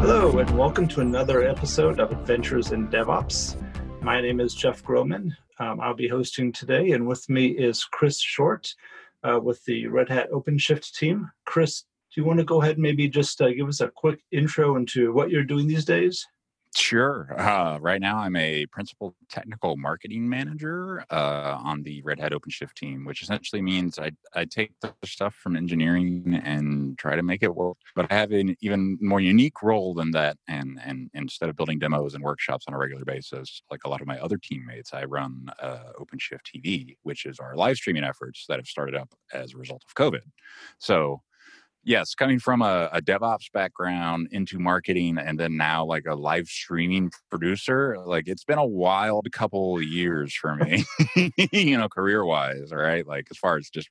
Hello, and welcome to another episode of Adventures in DevOps. My name is Jeff Groman. Um, I'll be hosting today, and with me is Chris Short uh, with the Red Hat OpenShift team. Chris, do you want to go ahead and maybe just uh, give us a quick intro into what you're doing these days? Sure. Uh, right now, I'm a principal technical marketing manager uh, on the Red Hat OpenShift team, which essentially means I, I take the stuff from engineering and try to make it work. But I have an even more unique role than that. And, and, instead of building demos and workshops on a regular basis, like a lot of my other teammates, I run uh, OpenShift TV, which is our live streaming efforts that have started up as a result of COVID. So Yes, coming from a, a, DevOps background into marketing and then now like a live streaming producer, like it's been a wild couple of years for me, you know, career wise, right? Like as far as just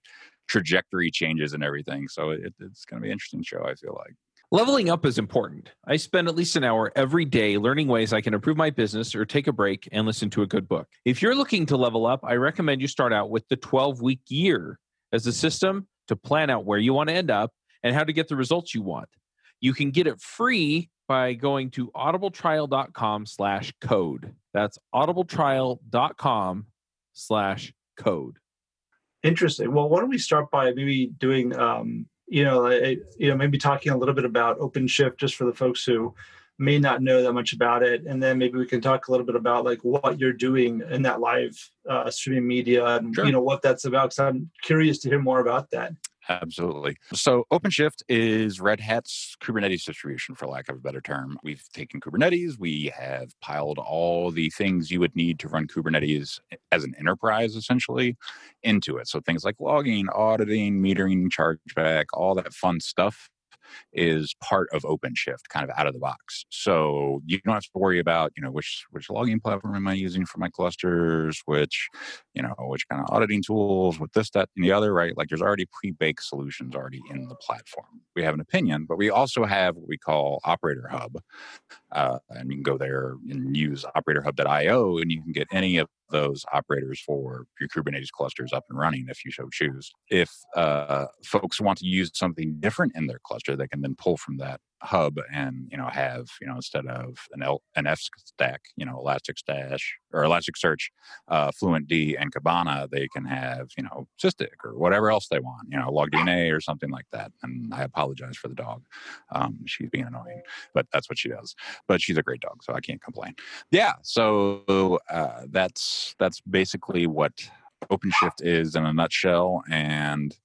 trajectory changes and everything. So it, it's going to be an interesting show, I feel like. Leveling up is important. I spend at least an hour every day learning ways I can improve my business or take a break and listen to a good book. If you're looking to level up, I recommend you start out with the 12 week year as a system to plan out where you want to end up and how to get the results you want. You can get it free by going to audibletrial.com slash code. That's audibletrial.com slash code. Interesting. Well, why don't we start by maybe doing, um, you know, a, you know, maybe talking a little bit about OpenShift just for the folks who may not know that much about it, and then maybe we can talk a little bit about like what you're doing in that live uh, streaming media and sure. you know what that's about. Because I'm curious to hear more about that. Absolutely. So OpenShift is Red Hat's Kubernetes distribution, for lack of a better term. We've taken Kubernetes, we have piled all the things you would need to run Kubernetes as an enterprise, essentially, into it. So things like logging, auditing, metering, chargeback, all that fun stuff is part of OpenShift, kind of out of the box. So you don't have to worry about, you know, which which logging platform am I using for my clusters, which, you know, which kind of auditing tools, with this, that, and the other, right? Like there's already pre-baked solutions already in the platform. We have an opinion, but we also have what we call Operator Hub. Uh, and you can go there and use operatorhub.io and you can get any of those operators for your Kubernetes clusters up and running if you so choose. If uh, folks want to use something different in their cluster, they can then pull from that hub and you know have you know instead of an L, an F stack, you know Elastic Elasticsearch or Elasticsearch, uh, Fluentd, and Kibana, they can have you know Sysdig or whatever else they want, you know LogDNA or something like that. And I apologize for the dog; um, she's being annoying, but that's what she does. But she's a great dog, so I can't complain. Yeah, so uh, that's that's basically what OpenShift is in a nutshell, and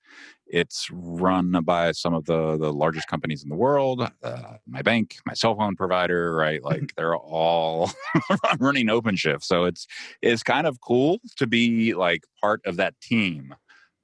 it's run by some of the the largest companies in the world. Uh, my bank, my cell phone provider, right? Mm-hmm. Like they're all running OpenShift. So it's it's kind of cool to be like part of that team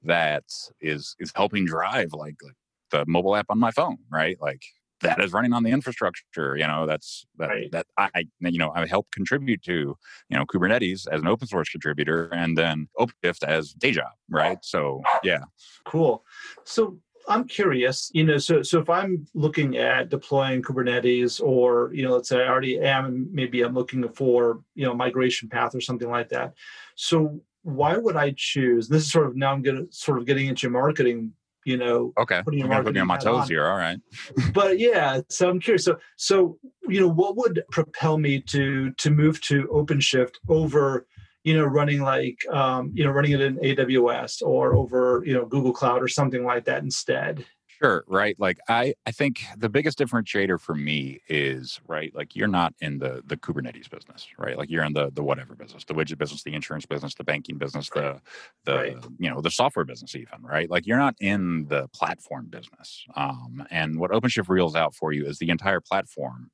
that is is helping drive like, like the mobile app on my phone, right? Like that is running on the infrastructure you know that's that, right. that i you know i help contribute to you know kubernetes as an open source contributor and then openshift as day job right so yeah cool so I'm curious, you know, so so if I'm looking at deploying Kubernetes or, you know, let's say I already am maybe I'm looking for, you know, migration path or something like that. So why would I choose? This is sort of now I'm getting sort of getting into marketing you know okay. putting, your putting on my toes on. here. All right. But yeah so i'm curious. So so you know what would propel me to to move to openshift over you know running like um, you know running it in aws or over you know google cloud or something like that instead Sure, right. Like I, I think the biggest differentiator for me is right. Like you're not in the the Kubernetes business, right? Like you're in the the whatever business, the widget business, the insurance business, the banking business, the the right. you know the software business, even right. Like you're not in the platform business. Um, and what OpenShift reels out for you is the entire platform,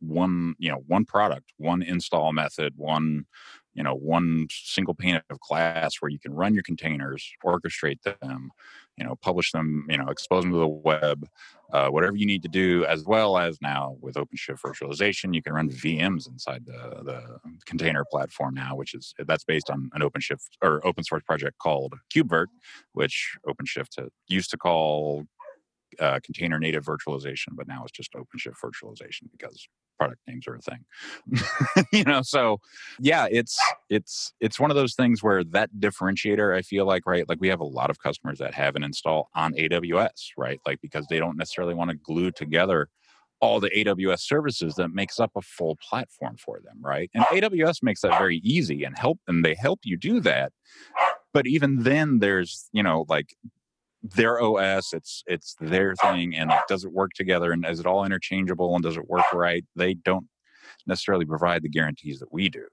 one you know one product, one install method, one you know one single pane of glass where you can run your containers orchestrate them you know publish them you know expose them to the web uh, whatever you need to do as well as now with openshift virtualization you can run vms inside the, the container platform now which is that's based on an openshift or open source project called KubeVirt which openshift used to call uh, container native virtualization, but now it's just OpenShift virtualization because product names are a thing. you know, so yeah, it's it's it's one of those things where that differentiator, I feel like, right? Like we have a lot of customers that have an install on AWS, right? Like because they don't necessarily want to glue together all the AWS services that makes up a full platform for them, right? And AWS makes that very easy and help and they help you do that. But even then there's, you know, like their OS, it's it's their thing and like, does it work together and is it all interchangeable and does it work right? They don't necessarily provide the guarantees that we do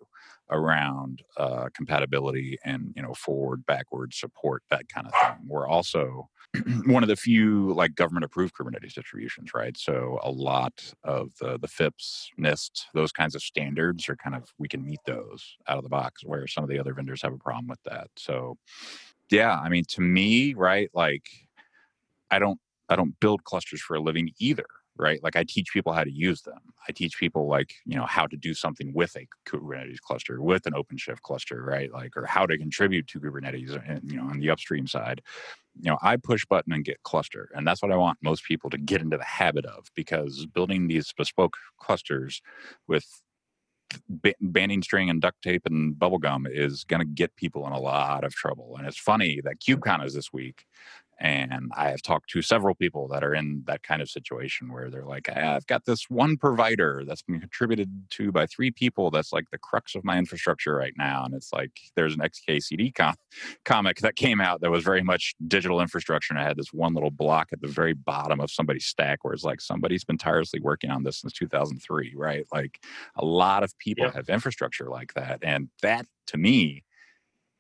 around uh, compatibility and you know forward backward support that kind of thing. We're also one of the few like government approved kubernetes distributions right? So a lot of the the fips nist those kinds of standards are kind of we can meet those out of the box where some of the other vendors have a problem with that. So yeah i mean to me right like i don't i don't build clusters for a living either right? Like I teach people how to use them. I teach people like, you know, how to do something with a Kubernetes cluster, with an OpenShift cluster, right? Like, or how to contribute to Kubernetes uh, and, you know, on the upstream side. You know, I push button and get cluster. And that's what I want most people to get into the habit of because building these bespoke clusters with banding string and duct tape and bubble gum is going to get people in a lot of trouble. And it's funny that KubeCon is this week, and I have talked to several people that are in that kind of situation where they're like, I've got this one provider that's been contributed to by three people that's like the crux of my infrastructure right now. And it's like there's an XKCD com- comic that came out that was very much digital infrastructure. And I had this one little block at the very bottom of somebody's stack where it's like somebody's been tirelessly working on this since 2003, right? Like a lot of people have infrastructure like that. And that to me,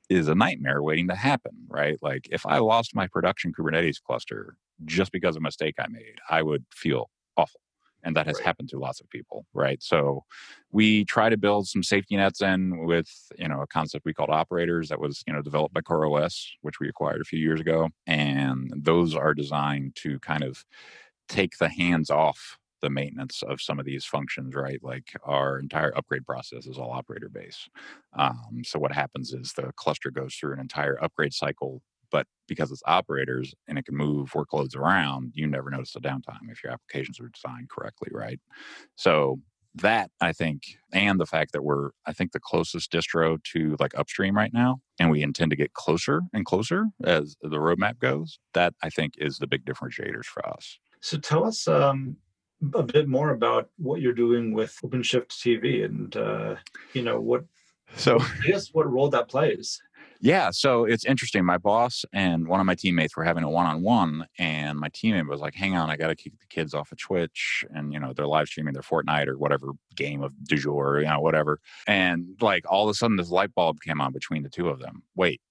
is a nightmare waiting to happen, right? Like if I lost my production Kubernetes cluster just because of a mistake I made, I would feel awful. And that has right. happened to lots of people, right? So we try to build some safety nets in with, you know, a concept we called operators that was, you know, developed by CoreOS, which we acquired a few years ago. And those are designed to kind of take the hands off the maintenance of some of these functions, right? Like our entire upgrade process is all operator base. Um, so what happens is the cluster goes through an entire upgrade cycle, but because it's operators and it can move workloads around, you never notice the downtime if your applications are designed correctly, right? So that I think, and the fact that we're, I think, the closest distro to like upstream right now, and we intend to get closer and closer as the roadmap goes. That I think is the big differentiators for us. So tell us, um, a bit more about what you're doing with OpenShift TV and uh, you know what. So I guess what role that plays. Yeah, so it's interesting. My boss and one of my teammates were having a one-on-one, and my teammate was like, "Hang on, I got to keep the kids off of Twitch, and you know they're live streaming their Fortnite or whatever game of du jour, you know, whatever." And like all of a sudden, this light bulb came on between the two of them. Wait,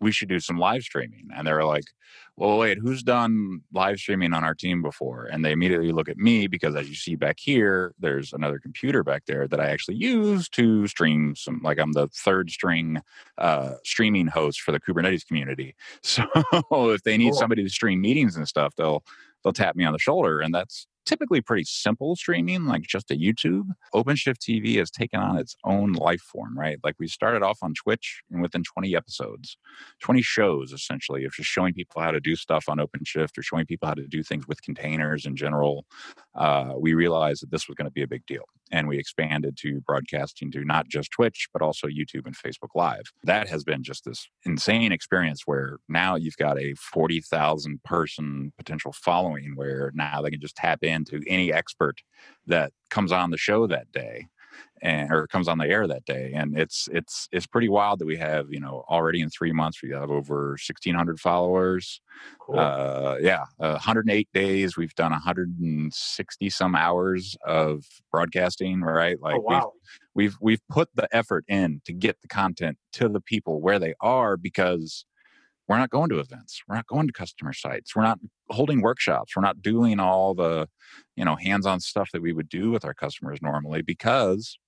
we should do some live streaming. And they're like, well, wait, who's done live streaming on our team before? And they immediately look at me because, as you see back here, there's another computer back there that I actually use to stream some, like I'm the third string uh, streaming host for the Kubernetes community. So if they need cool. somebody to stream meetings and stuff, they'll they'll tap me on the shoulder, and that's typically pretty simple streaming, like just a YouTube. OpenShift TV has taken on its own life form, right? Like we started off on Twitch and within 20 episodes, 20 shows essentially of just showing people how to do stuff on OpenShift or showing people how to do things with containers in general. Uh, we realized that this was going to be a big deal. And we expanded to broadcasting to not just Twitch, but also YouTube and Facebook Live. That has been just this insane experience where now you've got a 40,000 person potential following where now they can just tap into any expert that comes on the show that day and or comes on the air that day and it's it's it's pretty wild that we have you know already in three months we have over 1600 followers cool. uh yeah uh, 108 days we've done 160 some hours of broadcasting right like oh, wow. we've, we've we've put the effort in to get the content to the people where they are because we're not going to events we're not going to customer sites we're not holding workshops we're not doing all the you know hands-on stuff that we would do with our customers normally because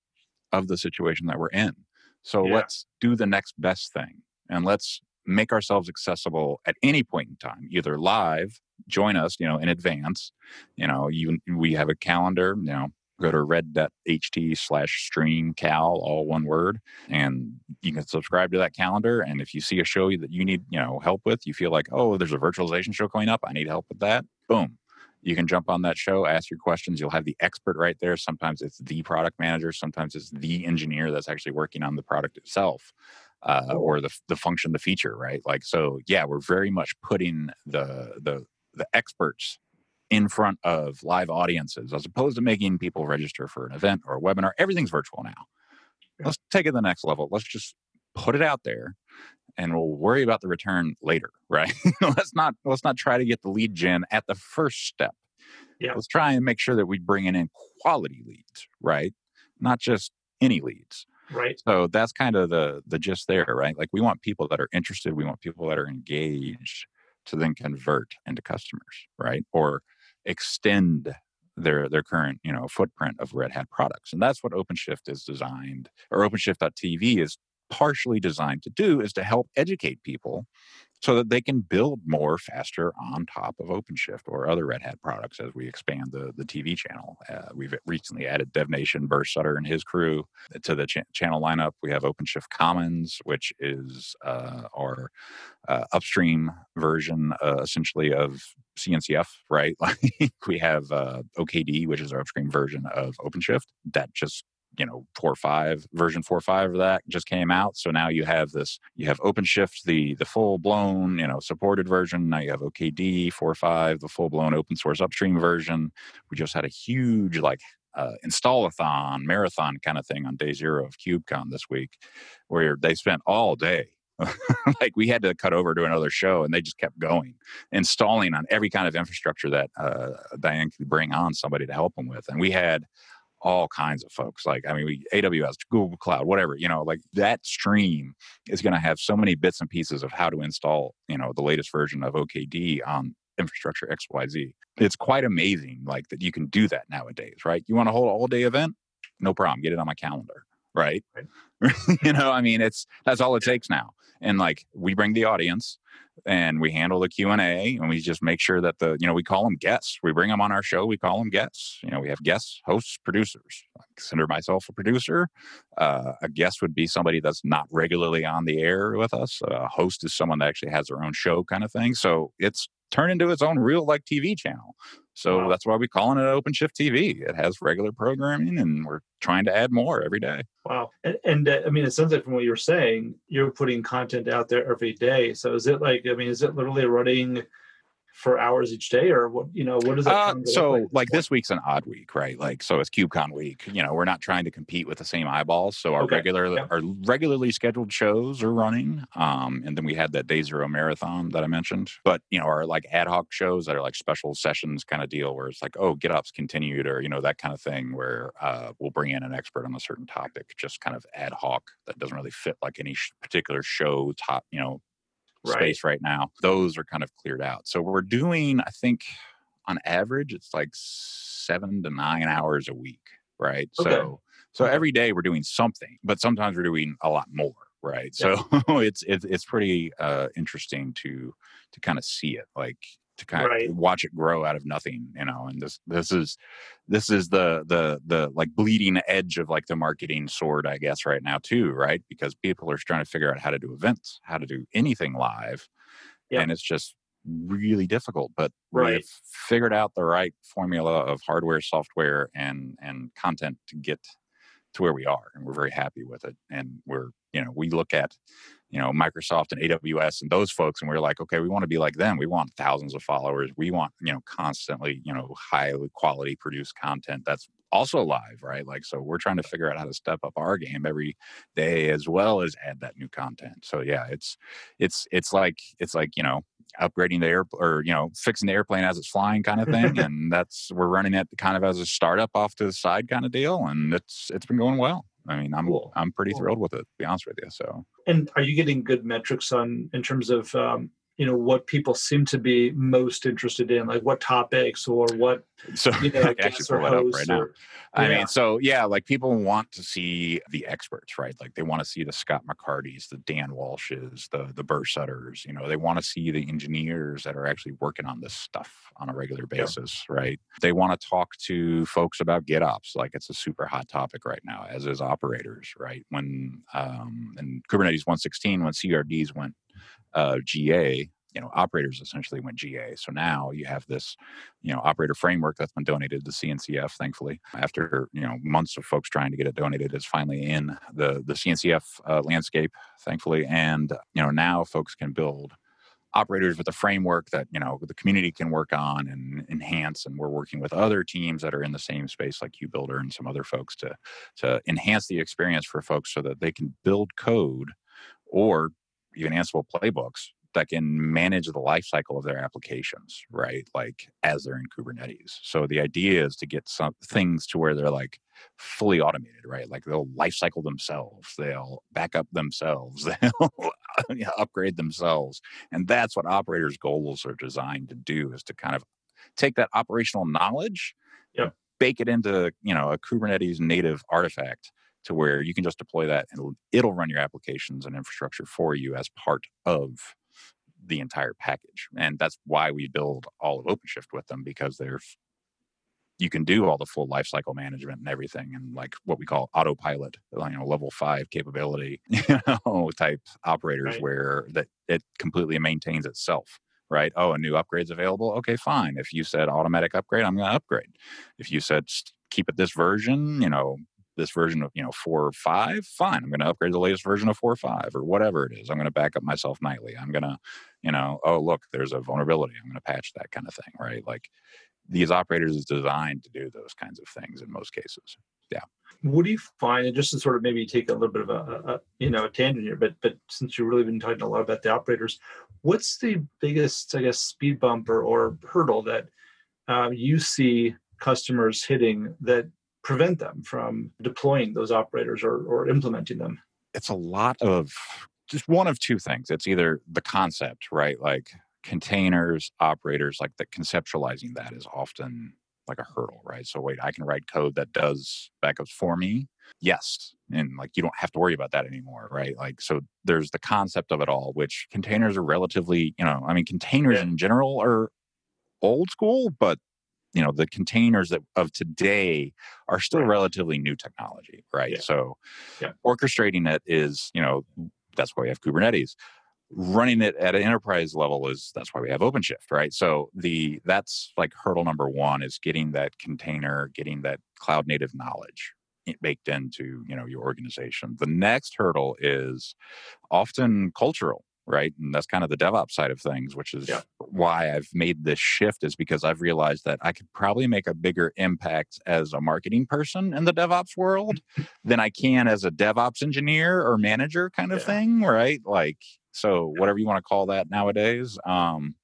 of the situation that we're in so yeah. let's do the next best thing and let's make ourselves accessible at any point in time either live join us you know in advance you know you we have a calendar you know go to red.ht slash stream cal all one word and you can subscribe to that calendar. And if you see a show that you need you know help with you feel like oh there's a virtualization show coming up i need help with that boom you can jump on that show ask your questions. You'll have the expert right there. Sometimes it's the product manager sometimes it's the engineer that's actually working on the product itself uh, or the, the function the feature right? Like so yeah we're very much putting the the the experts in front of live audiences as opposed to making people register for an event or a webinar. Everything's virtual now. Yeah. let's take it to the next level. Let's just put it out there and we'll worry about the return later right? Let's not let's not try to get the lead gen at the first step. Yeah. Let's try and make sure that we bring in quality leads right? Not just any leads. Right. So that's kind of the the gist there right? Like we want people that are interested. We want people that are engaged to then convert into customers right? Or extend their their current you know footprint of red hat products and that's what openshift is designed or openshift.tv is partially designed to do is to help educate people so that they can build more faster on top of OpenShift or other Red Hat products as we expand the, the TV channel. Uh, we've recently added DevNation, Burr Sutter, and his crew to the ch- channel lineup. We have OpenShift Commons, which is uh, our uh, upstream version, uh, essentially, of CNCF, right? Like we have uh, OKD, which is our upstream version of OpenShift that just you know four five version four five of that just came out. So now you have this you have openshift the the full blown you know supported version. Now you have okd four five the full blown open source upstream version. We just had a huge like uh, install-a-thon marathon kind of thing on day zero of kubecon this week where they spent all day like we had to cut over to another show and they just kept going installing on every kind of infrastructure that uh, diane could bring on somebody to help them with. And we had all kinds of folks. Like, I mean, we AWS, Google Cloud, whatever, you know, like that stream is going to have so many bits and pieces of how to install, you know, the latest version of OKD on infrastructure XYZ. It's quite amazing, like that you can do that nowadays, right? You want to hold an all day event? No problem. Get it on my calendar, right? right. you know, I mean, it's that's all it takes now. And like we bring the audience, and we handle the q&a and we just make sure that the you know we call them guests. We bring them on our show we call them guests. You know we have guests hosts producers. I consider myself a producer. Uh, a guest would be somebody that's not regularly on the air with us. A host is someone that actually has their own show kind of thing. So it's turned into its own real like tv channel so wow. that's why we're calling it OpenShift TV. It has regular programming, and we're trying to add more every day. Wow! And, and uh, I mean, it sounds like from what you're saying, you're putting content out there every day. So is it like? I mean, is it literally running? For hours each day or what you know what is it uh, so like, like this week's an odd week right like so it's kubecon week you know we're not trying to compete with the same eyeballs so our okay. regular yeah. our regularly scheduled shows are running um and then we had that day zero marathon that i mentioned but you know our like ad hoc shows that are like special sessions kind of deal where it's like oh GitOps continued or you know that kind of thing where uh, we'll bring in an expert on a certain topic just kind of ad hoc that doesn't really fit like any particular show top you know right. space right now. Those are kind of cleared out. So we're doing, I think, on average, it's like seven to nine hours a week, right? Okay. So so every day we're doing something, but sometimes we're doing a lot more, right? Yeah. So it's it's it's pretty uh, interesting to to kind of see it. Like to kind right. of watch it grow out of nothing you know and this this is this is the the the like bleeding edge of like the marketing sword i guess right now too right because people are trying to figure out how to do events how to do anything live yep. and it's just really difficult but right. we've figured out the right formula of hardware software and and content to get to where we are and we're very happy with it and we're you know we look at you know microsoft and aws and those folks and we're like okay we want to be like them. We want thousands of followers. We want you know constantly you know high quality produced content that's also live right? Like so we're trying to figure out how to step up our game every day as well as add that new content. So yeah it's it's it's like it's like you know upgrading the air or you know fixing the airplane as it's flying kind of thing and that's we're running it kind of as a startup off to the side kind of deal and it's it's been going well I mean, I'm cool. I'm pretty cool. thrilled with it. To be honest with you. So. And are you getting good metrics on in terms of um, you know what people seem to be most interested in like what topics or what so you know, I actually pull that up right or, now. i mean so yeah like people want to see the experts right? Like they want to see the scott mccartys the dan walshes the the burr sutters you know they want to see the engineers that are actually working on this stuff on a regular basis yeah. right? They want to talk to folks about gitops like it's a super hot topic right now as is operators right? When um and kubernetes 116 when crds went uh, GA, you know operators essentially went GA. So now you have this you know operator framework that's been donated to CNCF. Thankfully, after you know months of folks trying to get it donated, is finally in the the CNCF uh, landscape. Thankfully, and you know now folks can build operators with a framework that you know the community can work on and enhance and we're working with other teams that are in the same space like Kubebuilder and some other folks to to enhance the experience for folks so that they can build code or even ansible playbooks that can manage the lifecycle of their applications, right? Like as they're in Kubernetes. So the idea is to get some things to where they're like fully automated, right? Like they'll lifecycle themselves, they'll back up themselves, they'll upgrade themselves. And that's what operators' goals are designed to do is to kind of take that operational knowledge, yep. bake it into, you know, a Kubernetes native artifact to where you can just deploy that and it'll run your applications and infrastructure for you as part of the entire package. And that's why we build all of OpenShift with them because there's you can do all the full lifecycle management and everything and like what we call autopilot, you know, level five capability, you know, type operators right. where that it completely maintains itself. Right. Oh, a new upgrade's available. Okay, fine. If you said automatic upgrade, I'm going to upgrade. If you said keep it this version, you know, this version of you know four or five fine i'm going to upgrade the latest version of four or five or whatever it is. I'm going to back up myself nightly. I'm going to you know oh look there's a vulnerability. I'm going to patch that kind of thing right? Like these operators is designed to do those kinds of things in most cases. Yeah. What do you find just to sort of maybe take a little bit of a, a, you know a tangent here but but since you've really been talking a lot about the operators what's the biggest i guess speed bump or, or hurdle that um, you see customers hitting that prevent them from deploying those operators or, or implementing them? It's a lot of just one of two things. It's either the concept, right? Like containers, operators, like that conceptualizing that is often like a hurdle, right? So wait, I can write code that does backups for me. Yes. And like you don't have to worry about that anymore, right? Like so there's the concept of it all, which containers are relatively, you know, I mean containers yeah. in general are old school, but you know the containers that of today are still right. relatively new technology right yeah. so yeah. orchestrating it is you know that's why we have kubernetes running it at an enterprise level is that's why we have openshift right so the that's like hurdle number one is getting that container getting that cloud native knowledge baked into you know your organization the next hurdle is often cultural right and that's kind of the devops side of things which is yeah. why i've made this shift is because i've realized that i could probably make a bigger impact as a marketing person in the devops world than i can as a devops engineer or manager kind of yeah. thing right like so whatever you want to call that nowadays um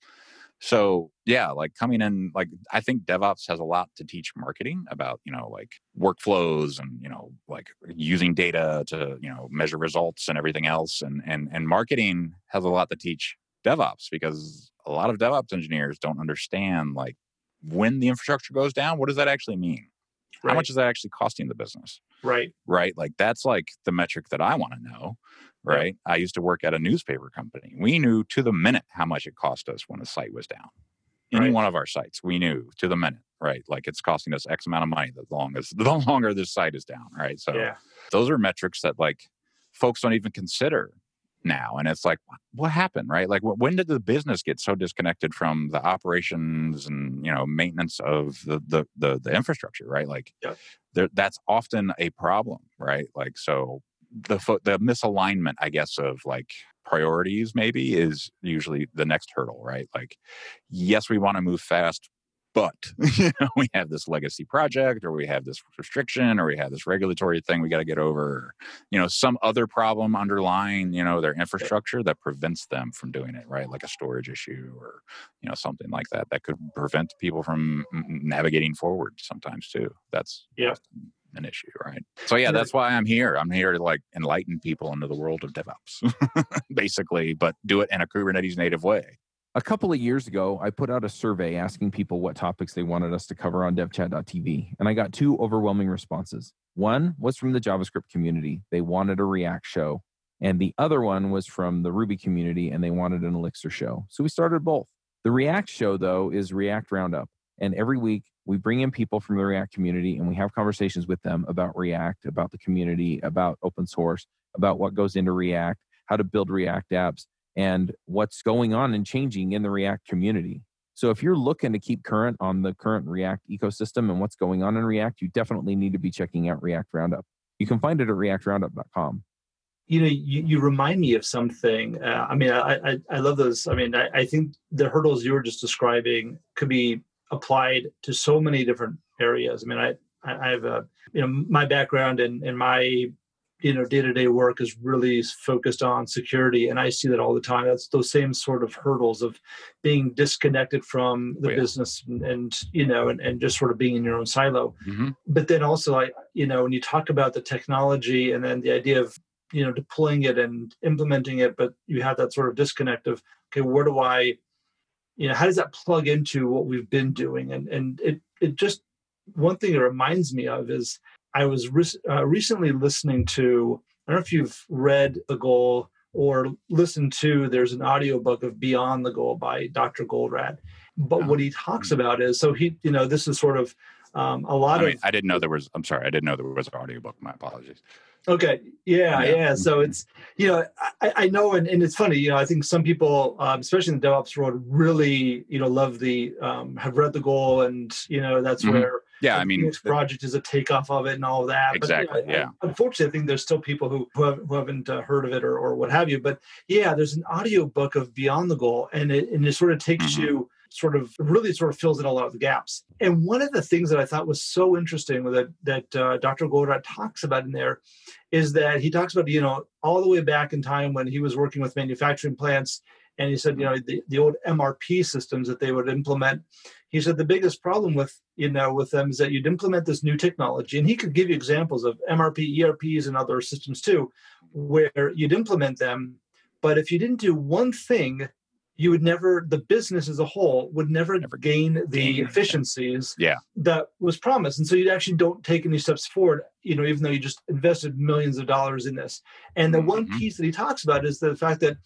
so yeah like coming in like i think devops has a lot to teach marketing about you know like workflows and you know like using data to you know measure results and everything else. And and and marketing has a lot to teach devops because a lot of devops engineers don't understand like when the infrastructure goes down what does that actually mean right. how much is that actually costing the business right right like that's like the metric that i want to know right? I used to work at a newspaper company. We knew to the minute how much it cost us when a site was down. Any right. one of our sites, we knew to the minute, right? Like it's costing us X amount of money the longer the longer this site is down, right? So yeah. those are metrics that like folks don't even consider now and it's like what happened right like when did the business get so disconnected from the operations and you know maintenance of the the the, the infrastructure right like yeah. there, that's often a problem right like so the the misalignment, I guess, of like priorities maybe is usually the next hurdle, right? Like, yes, we want to move fast, but you know, we have this legacy project, or we have this restriction, or we have this regulatory thing we got to get over, you know, some other problem underlying, you know, their infrastructure that prevents them from doing it, right? Like a storage issue, or you know, something like that that could prevent people from navigating forward sometimes too. That's yeah an issue, right? So yeah, that's why I'm here. I'm here to like enlighten people into the world of DevOps, basically, but do it in a Kubernetes native way. A couple of years ago, I put out a survey asking people what topics they wanted us to cover on devchat.tv, and I got two overwhelming responses. One was from the JavaScript community. They wanted a React show. And the other one was from the Ruby community, and they wanted an Elixir show. So we started both. The React show, though, is React Roundup. And every week we bring in people from the React community and we have conversations with them about React, about the community, about open source, about what goes into React, how to build React apps. And what's going on and changing in the React community. So if you're looking to keep current on the current React ecosystem and what's going on in React, you definitely need to be checking out React Roundup. You can find it at reactroundup.com. You know, you, you remind me of something. Uh, I mean, I, I, I love those. I mean, I, I think the hurdles you were just describing could be applied to so many different areas. I mean, I I have a you know my background and and my you know day-to-day work is really focused on security and i see that all the time that's those same sort of hurdles of being disconnected from the oh, yeah. business and, and, you know and, and just sort of being in your own silo mm-hmm. but then also i you know when you talk about the technology and then the idea of you know deploying it and implementing it but you have that sort of disconnect of okay where do i you know how does that plug into what we've been doing and and it it just one thing it reminds me of is I was re- uh, recently listening to, I don't know if you've read The Goal or listened to, there's an audiobook of Beyond the Goal by Dr. Goldratt. But oh. what he talks mm-hmm. about is so he, you know, this is sort of um, a lot I mean, of. I didn't know there was, I'm sorry, I didn't know there was an audiobook. My apologies. Okay. Yeah, yeah. Yeah. So it's, you know, I, I know, and, and it's funny, you know, I think some people, um, especially in the DevOps world, really, you know, love the, um, have read the goal and, you know, that's mm-hmm. where yeah, I mean, this project is a takeoff of it and all of that. Exactly. But, you know, yeah. Unfortunately, I think there's still people who who, have, who haven't uh, heard of it or, or what have you. But yeah, there's an audio book of Beyond the Goal, and it and it sort of takes mm-hmm. you sort of really sort of fills in a lot of the gaps. And one of the things that I thought was so interesting that that uh, Dr. Goldratt talks about in there is that he talks about you know all the way back in time when he was working with manufacturing plants and he said you know the, the old mrp systems that they would implement he said the biggest problem with you know with them is that you'd implement this new technology and he could give you examples of mrp erps and other systems too where you'd implement them but if you didn't do one thing you would never the business as a whole would never, never gain the efficiencies yeah. that was promised and so you actually don't take any steps forward you know even though you just invested millions of dollars in this and the mm-hmm. one piece that he talks about is the fact that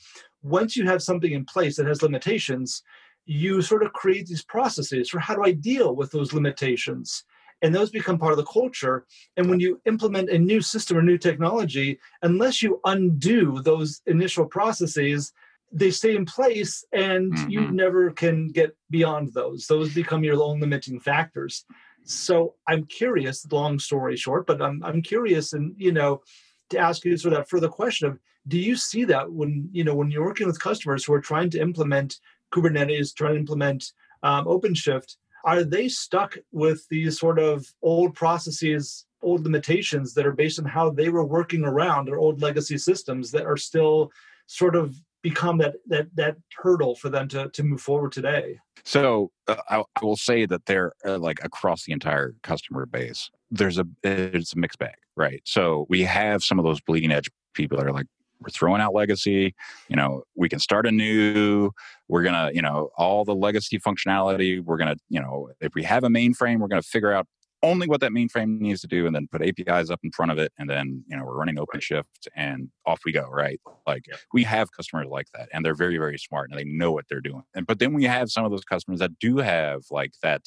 once you have something in place that has limitations you sort of create these processes for how do I deal with those limitations? And those become part of the culture. And when you implement a new system or new technology, unless you undo those initial processes, they stay in place and mm-hmm. you never can get beyond those. Those become your own limiting factors. So I'm curious, long story short, but I'm, I'm curious and, you know, to ask you sort of that further question of, do you see that when, you know, when you're working with customers who are trying to implement Kubernetes, trying to implement um, OpenShift, are they stuck with these sort of old processes, old limitations that are based on how they were working around or old legacy systems that are still sort of become that that that hurdle for them to to move forward today? So uh, I, I, will say that they're uh, like across the entire customer base. There's a it's a mixed bag, right? So we have some of those bleeding edge people that are like, we're throwing out legacy you know we can start anew we're gonna you know all the legacy functionality we're gonna you know if we have a mainframe we're gonna figure out only what that mainframe needs to do and then put apis up in front of it and then you know we're running openshift and off we go right? Like we have customers like that and they're very very smart and they know what they're doing. And but then we have some of those customers that do have like that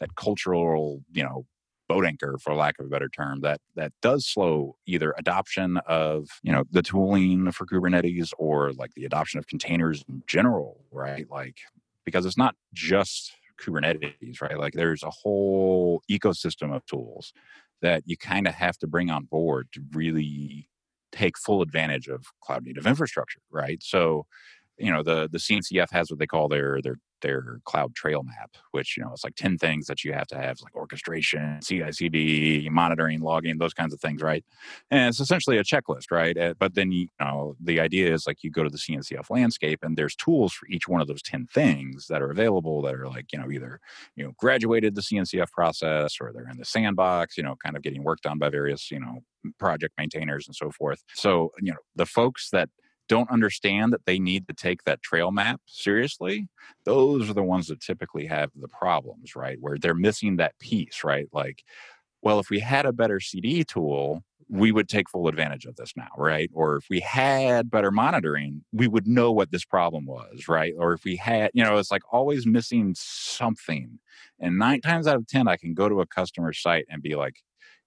that cultural you know boat anchor for lack of a better term that that does slow either adoption of you know the tooling for kubernetes or like the adoption of containers in general right? Like because it's not just kubernetes right? Like there's a whole ecosystem of tools that you kind of have to bring on board to really take full advantage of cloud native infrastructure right? So you know the the CNCF has what they call their their their cloud trail map, which you know it's like ten things that you have to have, like orchestration, CI/CD, monitoring, logging, those kinds of things, right? And it's essentially a checklist, right? Eh, but then you know the idea is like you go to the CNCF landscape, and there's tools for each one of those ten things that are available that are like you know either you know graduated the CNCF process or they're in the sandbox, you know, kind of getting worked on by various you know project maintainers and so forth. So you know the folks that don't understand that they need to take that trail map seriously, those are the ones that typically have the problems, right? Where they're missing that piece, right? Like, well, if we had a better CD tool, we would take full advantage of this now, right? Or if we had better monitoring, we would know what this problem was, right? Or if we had, you know, it's like always missing something. And nine times out of 10, I can go to a customer site and be like,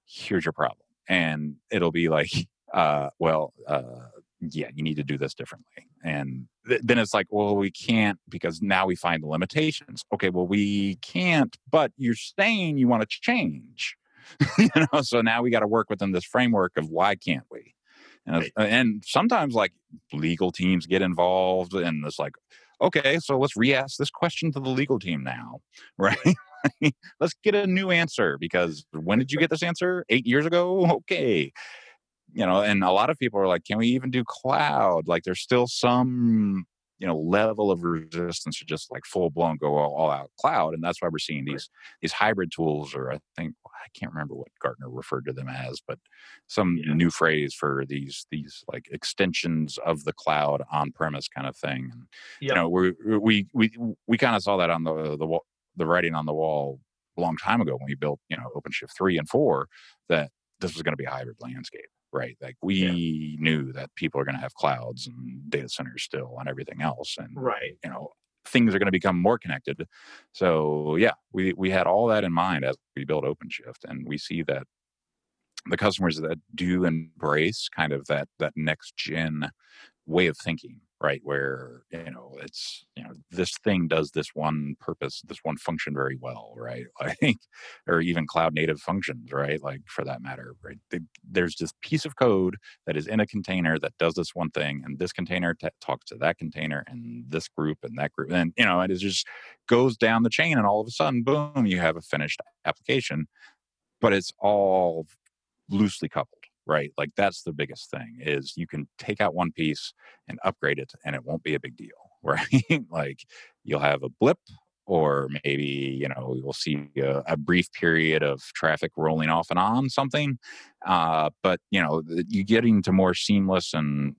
here's your problem. And it'll be like, uh, well, uh, yeah, you need to do this differently. And then it's like, well, we can't because now we find the limitations. Okay, well, we can't, but you're saying you want to change. you know, so now we got to work within this framework of why can't we? And, right. Uh, and sometimes like legal teams get involved and it's like, okay, so let's re-ask this question to the legal team now, right? let's get a new answer because when did you get this answer? Eight years ago? Okay you know, and a lot of people are like, can we even do cloud? Like there's still some, you know, level of resistance to just like full blown go all, all out cloud. And that's why we're seeing these these hybrid tools, or I think I can't remember what Gartner referred to them as, but some yeah. new phrase for these these like extensions of the cloud on premise kind of thing. And, yep. You know, we we we we kind of saw that on the the the writing on the wall a long time ago when we built, you know, OpenShift three and four that this was going to be a hybrid landscape right? Like we yeah. knew that people are going to have clouds and data centers still and everything else, and right, you know, things are going to become more connected. So yeah, we we had all that in mind as we built OpenShift, and we see that the customers that do embrace kind of that that next gen way of thinking right where you know it's you know this thing does this one purpose this one function very well right? Like or even cloud native functions right? Like for that matter right? There's this piece of code that is in a container that does this one thing and this container t- talks to that container and this group and that group and you know it just goes down the chain and all of a sudden boom you have a finished application but it's all loosely coupled right like that's the biggest thing is you can take out one piece and upgrade it and it won't be a big deal right? Like you'll have a blip or maybe you know you'll see a, a, brief period of traffic rolling off and on something uh, but you know you're getting to more seamless and,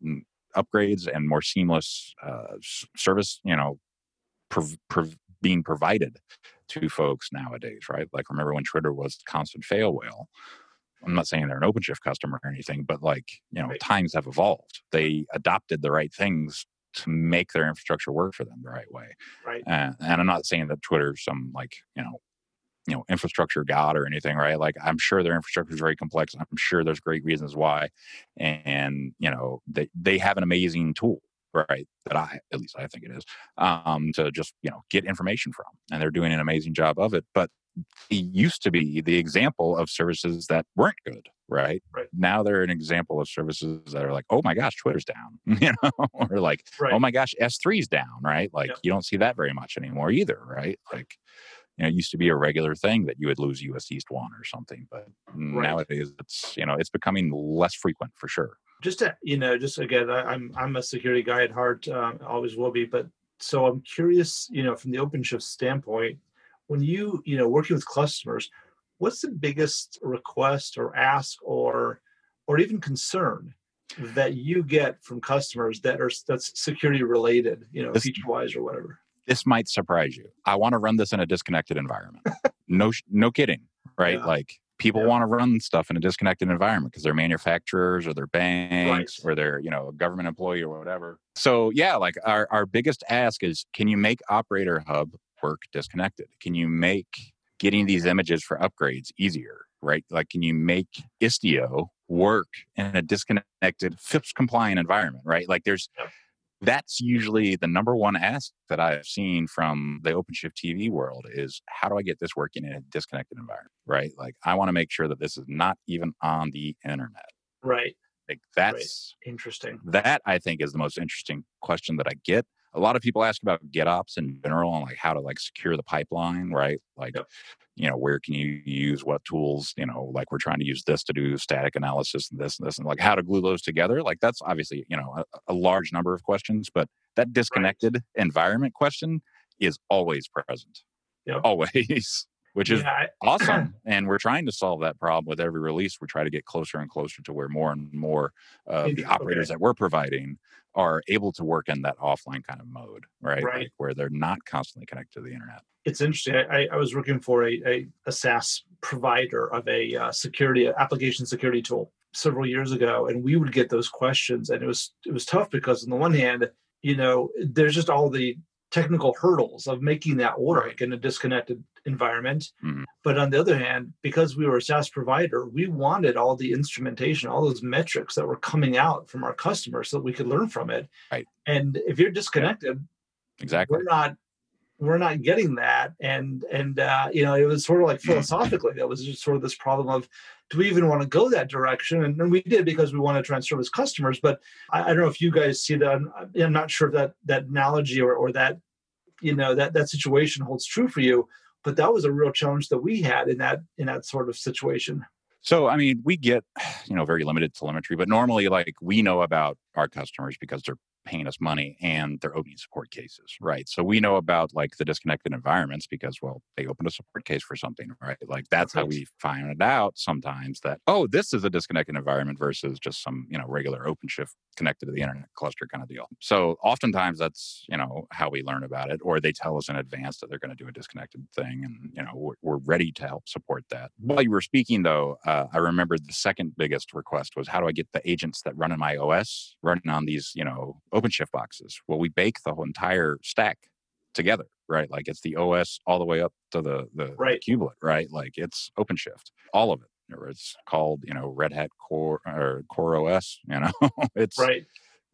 upgrades and more seamless uh, service you know prov- prov- being provided to folks nowadays right? Like remember when twitter was constant fail whale I'm not saying they're an OpenShift customer or anything, but like, you know, right. times have evolved. They adopted the right things to make their infrastructure work for them the right way. Right. and I'm not saying that Twitter's some like, you know, you know, infrastructure god or anything, right? Like I'm sure their infrastructure is very complex. I'm sure there's great reasons why. And, you know, they, they have an amazing tool right that i at least i think it is um, to just you know get information from and they're doing an amazing job of it but it used to be the example of services that weren't good, right? right? Now they're an example of services that are like, oh my gosh, Twitter's down, you know, or like, right. oh my gosh, S3's down, right? Like yep. you don't see that very much anymore either, right? Like, you know, it used to be a regular thing that you would lose US East one or something, but right. nowadays it's you know it's becoming less frequent for sure. Just to you know, just again, I, am I'm a security guy at heart, um, always will be, but so I'm curious, you know, from the OpenShift standpoint, when you you know working with customers what's the biggest request or ask or or even concern that you get from customers that are that's security related you know feature wise or whatever this might surprise you i want to run this in a disconnected environment no no kidding right yeah. like people yeah. want to run stuff in a disconnected environment because they're manufacturers or they're banks right. or they're you know a government employee or whatever so yeah like our, our biggest ask is can you make operator hub work disconnected? Can you make getting these images for upgrades easier, right? Like, can you make Istio work in a disconnected, FIPS compliant environment, right? Like, there's that's usually the number one ask that I've seen from the OpenShift TV world is how do I get this working in a disconnected environment, right? Like, I want to make sure that this is not even on the internet. Right. Like that's right. interesting. That I think is the most interesting question that I get a lot of people ask about GitOps in general and like how to like secure the pipeline, right? Like, yep. you know, where can you use what tools? You know, like we're trying to use this to do static analysis and this and this, and like how to glue those together. Like that's obviously you know a, a large number of questions, but that disconnected right. environment question is always present. Yep. Always which is yeah, awesome. And we're trying to solve that problem with every release. We try to get closer and closer to where more and more of the operators okay. that we're providing are able to work in that offline kind of mode, right? Right. Like where they're not constantly connected to the internet. It's interesting. I, I was working for a, a, a SaaS provider of a uh, security application security tool several years ago, and we would get those questions, and it was it was tough because on the one hand, you know, there's just all the technical hurdles of making that work in a disconnected environment. Mm-hmm. But on the other hand, because we were a SaaS provider, we wanted all the instrumentation, all those metrics that were coming out from our customers so that we could learn from it. Right. And if you're disconnected, exactly, we're not we're not getting that. And and uh, you know it was sort of like philosophically that was just sort of this problem of do we even want to go that direction? And, and we did because we want to try and service customers but I, I, don't know if you guys see that. I'm, I'm not sure if that that analogy or, or that you know that that situation holds true for you but that was a real challenge that we had in that in that sort of situation. So, I mean, we get, you know, very limited telemetry, but normally, like, we know about our customers because they're paying us money and they're opening support cases, right? So we know about like the disconnected environments because, well, they opened a support case for something, right? Like that's how we find it out sometimes that, oh, this is a disconnected environment versus just some, you know, regular OpenShift connected to the internet cluster kind of deal. So oftentimes that's, you know, how we learn about it, or they tell us in advance that they're going to do a disconnected thing and, you know, we're, we're ready to help support that. While you were speaking though, uh, I remember the second biggest request was how do I get the agents that run in my OS running on these, you know, OpenShift boxes. Well, we bake the whole entire stack together, right? Like it's the OS all the way up to the the, right. the kubelet, right? Like it's OpenShift, all of it. Or it's called, you know, Red Hat Core or Core OS. You know, it's right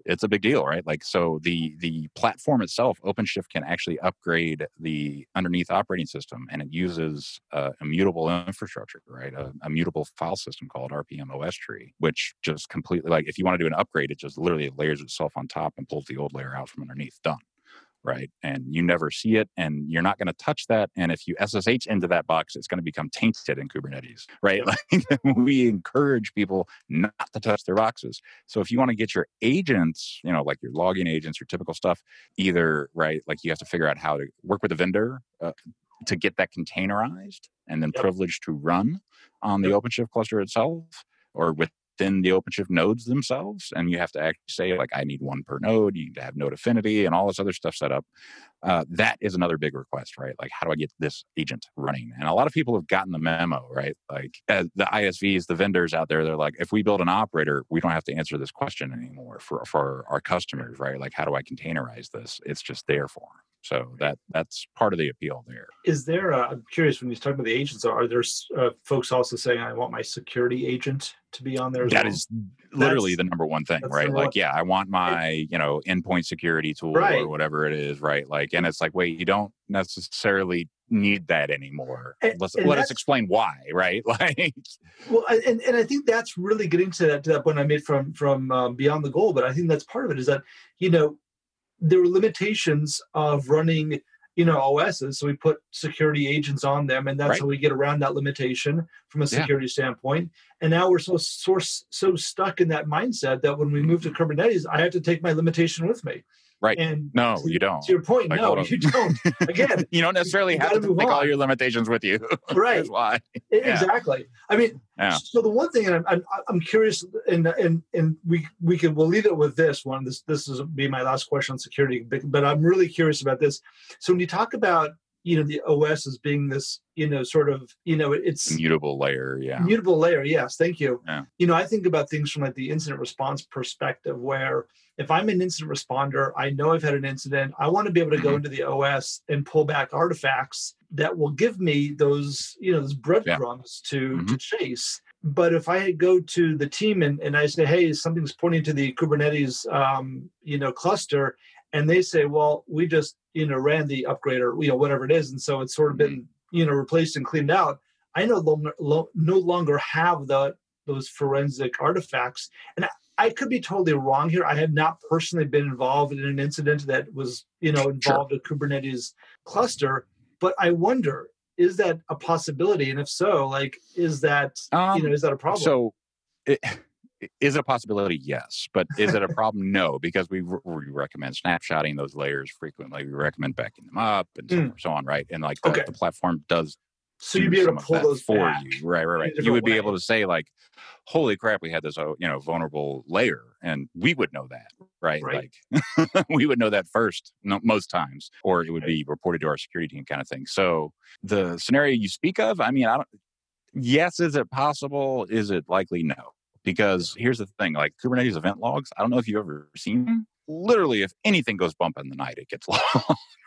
it's a big deal, right? Like so the the platform itself, OpenShift can actually upgrade the underneath operating system, and it uses uh, immutable infrastructure, right? A, a, mutable file system called rpm-ostree, which just completely like if you want to do an upgrade, it just literally layers itself on top and pulls the old layer out from underneath. Done right? And you never see it, and you're not going to touch that. And if you SSH into that box, it's going to become tainted in Kubernetes, right? Like we encourage people not to touch their boxes. So if you want to get your agents, you know, like your logging agents, your typical stuff, either right, like you have to figure out how to work with a vendor. Uh, to get that containerized and then yep. privileged to run on the yep. OpenShift cluster itself, or with within the OpenShift nodes themselves. And you have to actually say, like, I need one per node. You need to have node affinity and all this other stuff set up. Uh, that is another big request, right? Like, how do I get this agent running? And a lot of people have gotten the memo, right? Like, uh, the ISVs, the vendors out there, they're like, if we build an operator, we don't have to answer this question anymore for, for our customers, right? Like, how do I containerize this? It's just there for them. So that that's part of the appeal there. Is there? I'm curious when you talk about the agents. Are there uh, folks also saying, "I want my security agent to be on there"? That well? is literally that's, the number one thing, right? Like, yeah, I want my you know endpoint security tool right. or whatever it is, right? Like, and it's like, wait, you don't necessarily need that anymore. And, Let's and let us explain why, right? Like, well, and and I think that's really getting to that to that point I made from from um, beyond the goal. But I think that's part of it is that you know there were limitations of running you know OSs, so we put security agents on them, and that's right. how we get around that limitation from a security yeah. standpoint. And now we're so so so stuck in that mindset that when we move to Kubernetes, I have to take my limitation with me. Right. And no, to, you don't. To your point, like, no, you don't. Again, you don't necessarily you have to take on. all your limitations with you. Right. why. Exactly. I mean, yeah. so the one thing, and I'm, I'm, I'm curious, and and and we we can we'll leave it with this one. This this is be my last question on security, but, but I'm really curious about this. So when you talk about you know the os as being this you know sort of you know it's mutable layer yeah mutable layer yes thank you yeah. you know i think about things from like the incident response perspective where if i'm an incident responder i know i've had an incident i want to be able to mm-hmm. go into the os and pull back artifacts that will give me those you know those breadcrumbs yeah. to mm-hmm. to chase but if i go to the team and, and i say hey something's pointing to the kubernetes um, you know cluster and they say well we just you know ran the upgrade or you know whatever it is and so it's sort of been mm-hmm. you know replaced and cleaned out i no longer no longer have the those forensic artifacts and I, could be totally wrong here. I have not personally been involved in an incident that was, you know, involved sure. a Kubernetes cluster, but I wonder is that a possibility and if so like is that um, you know is that a problem so it, is it a possibility? Yes. But is it a problem? no, because we, we recommend snapshotting those layers frequently. We recommend backing them up and so, mm. so on, right? And like the, okay. the platform does. So you'd be able to pull those for back you, right? Right? Right. You would way. be able to say like, "Holy crap, we had this, uh, you know, vulnerable layer," and we would know that, right? right. Like, we would know that first, no, most times, or it would right. be reported to our security team, kind of thing. So the scenario you speak of, I mean, I don't. Yes, is it possible? Is it likely? No because here's the thing like kubernetes event logs i don't know if you've ever seen them literally if anything goes bump in the night, it gets logged.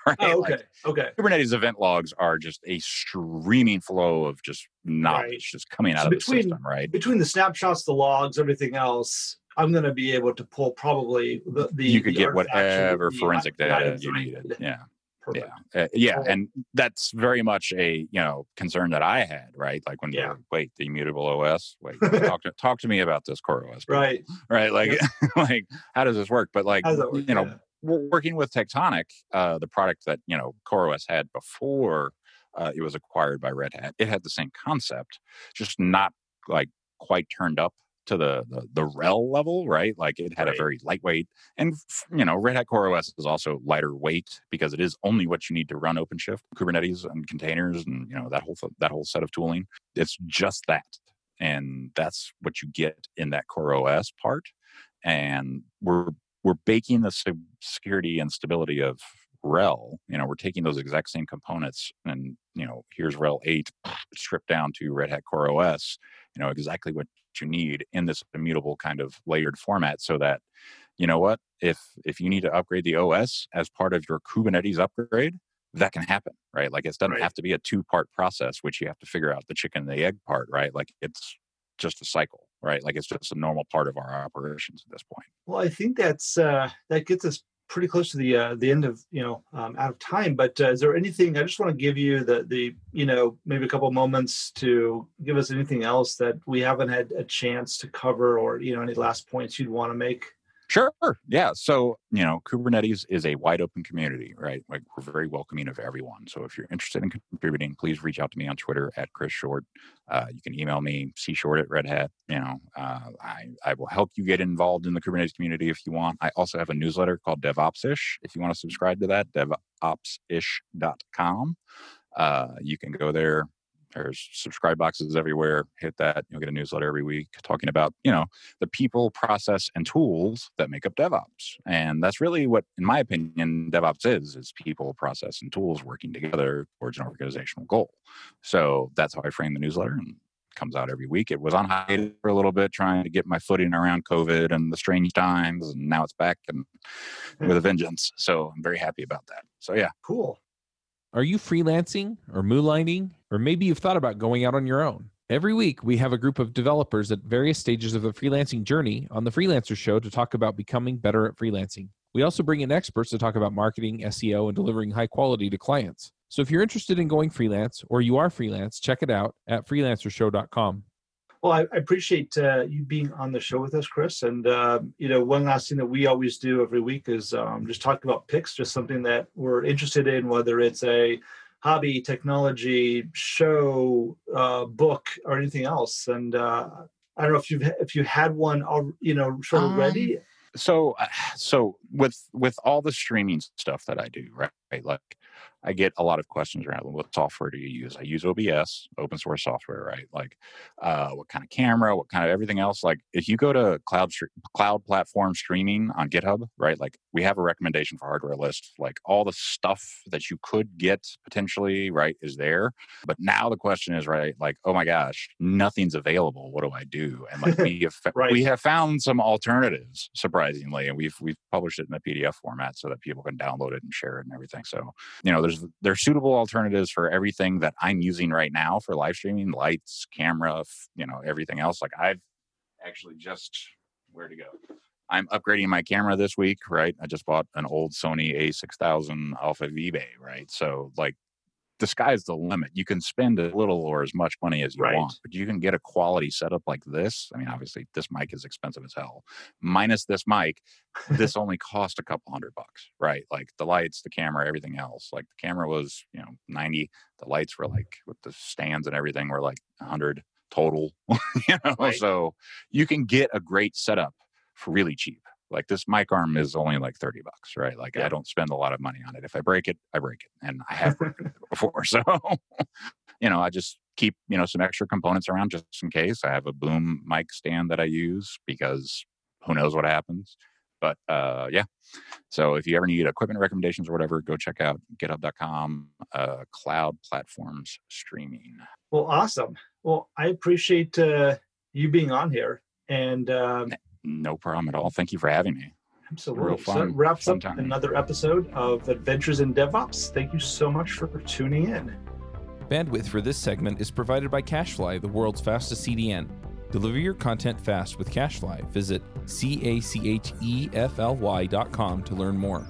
right? Oh, okay. Like, okay. Kubernetes event logs are just a streaming flow of just knowledge Right. just coming out So of the between- system, right? Between the snapshots, the logs, everything else, I'm going to be able to pull probably the. the you could the get whatever the, forensic data you needed. Yeah. Yeah, uh, yeah, and that's very much a you know concern that I had, right? Like when Yeah. you're wait the immutable OS, wait talk to talk to me about this Core OS, people," Right. Right, like like how does this work? But like How does that work? you know, Yeah. we're working with Tectonic, uh, the product that you know CoreOS had before uh, it was acquired by Red Hat. It had the same concept, just not like quite turned up to the the, the RHEL level, right? Like it had Right. a very lightweight, and you know, Red Hat core os is also lighter weight because it is only what you need to run OpenShift, Kubernetes, and containers, and you know that whole that whole set of tooling. It's just that, and that's what you get in that core os part. And we're we're baking the security and stability of RHEL You know, we're taking those exact same components, and you know, here's RHEL eight stripped down to Red Hat Core OS. You know, exactly what you need in this immutable kind of layered format, so that you know what if if you need to upgrade the OS as part of your Kubernetes upgrade. That can happen, right? Like it doesn't Right. have to be a two-part process, which you have to figure out the chicken and the egg part, right? Like it's just a cycle, right? Like it's just a normal part of our operations at this point. Well, I think that's uh, that gets us pretty close to the uh, the end of you know um, out of time. But uh, is there anything? I just want to give you the the you know maybe a couple moments to give us anything else that we haven't had a chance to cover, or you know any last points you'd want to make. Sure. Yeah. So, you know, Kubernetes is a wide open community, right? Like we're very welcoming of everyone. So if you're interested in contributing, please reach out to me on Twitter at Chris Short. Uh, you can email me, cshort at Red Hat. You know, uh, I, I will help you get involved in the Kubernetes community if you want. I also have a newsletter called DevOpsish. If you want to subscribe to that, devopsish.com. Uh, you can go there. There's subscribe boxes everywhere. Hit that. You'll get a newsletter every week talking about, you know, the people, process, and tools that make up DevOps. And that's really what, in my opinion, DevOps is, is people, process, and tools working together towards an organizational goal. So that's how I frame the newsletter and comes out every week. It was on hiatus for a little bit, trying to get my footing around COVID and the strange times, and now it's back and with a vengeance. So I'm very happy about that. So yeah, Cool. Are you freelancing or moonlighting? Or maybe you've thought about going out on your own? Every week, we have a group of developers at various stages of the freelancing journey on the Freelancer Show to talk about becoming better at freelancing. We also bring in experts to talk about marketing, SEO, and delivering high quality to clients. So if you're interested in going freelance or you are freelance, check it out at freelancershow.com. Well, I, appreciate uh, you being on the show with us, Chris. And uh, you know, one last thing that we always do every week is um, just talk about picks, just something that we're interested in, whether it's a hobby, technology, show, uh, book, or anything else. And uh, I don't know if you've if you had one, al- you know, sort of Um, ready. so uh, so with with all the streaming stuff that i do right, right like i get a lot of questions around what software do you use? I use obs open source software right? Like uh, what kind of camera what kind of everything else? Like if you go to cloud cloud platform streaming on github right? Like we have a recommendation for hardware list like all the stuff that you could get potentially right is there. But now the question is right like oh my gosh nothing's available. What do i do? And like we have Right. we have found some alternatives surprisingly and we've we've published it in a pdf format so that people can download it and share it and everything. So you know there's there's suitable alternatives for everything that i'm using right now for live streaming lights camera you know everything else like i've actually just where to go? I'm upgrading my camera this week right? I just bought an old sony a6000 off of ebay right? So like the sky's the limit. You can spend a little or as much money as you Right. want, but you can get a quality setup like this. I mean, obviously, this mic is expensive as hell. Minus this mic, this only cost a couple hundred bucks, right? Like the lights, the camera, everything else. Like the camera was, you know, 90. The lights were like with the stands and everything were like 100 total, you know? Right. So you can get a great setup for really cheap. Like this mic arm is only like 30 bucks, right? Like Yeah. I don't spend a lot of money on it. If I break it, I break it. And I have broken it before. So, you know, I just keep, you know, some extra components around just in case. I have a boom mic stand that I use because who knows what happens. But uh yeah. So if you ever need equipment recommendations or whatever, go check out github.com, uh, cloud platforms streaming. Well, awesome. Well, I appreciate uh, you being on here. And um, No problem at all. Thank you for having me. Absolutely. Real So that wraps fun up another episode of Adventures in DevOps. Thank you so much for tuning in. Bandwidth for this segment is provided by CacheFly, the world's fastest CDN. Deliver your content fast with CacheFly. Visit C A C H E F L Y dot com to learn more.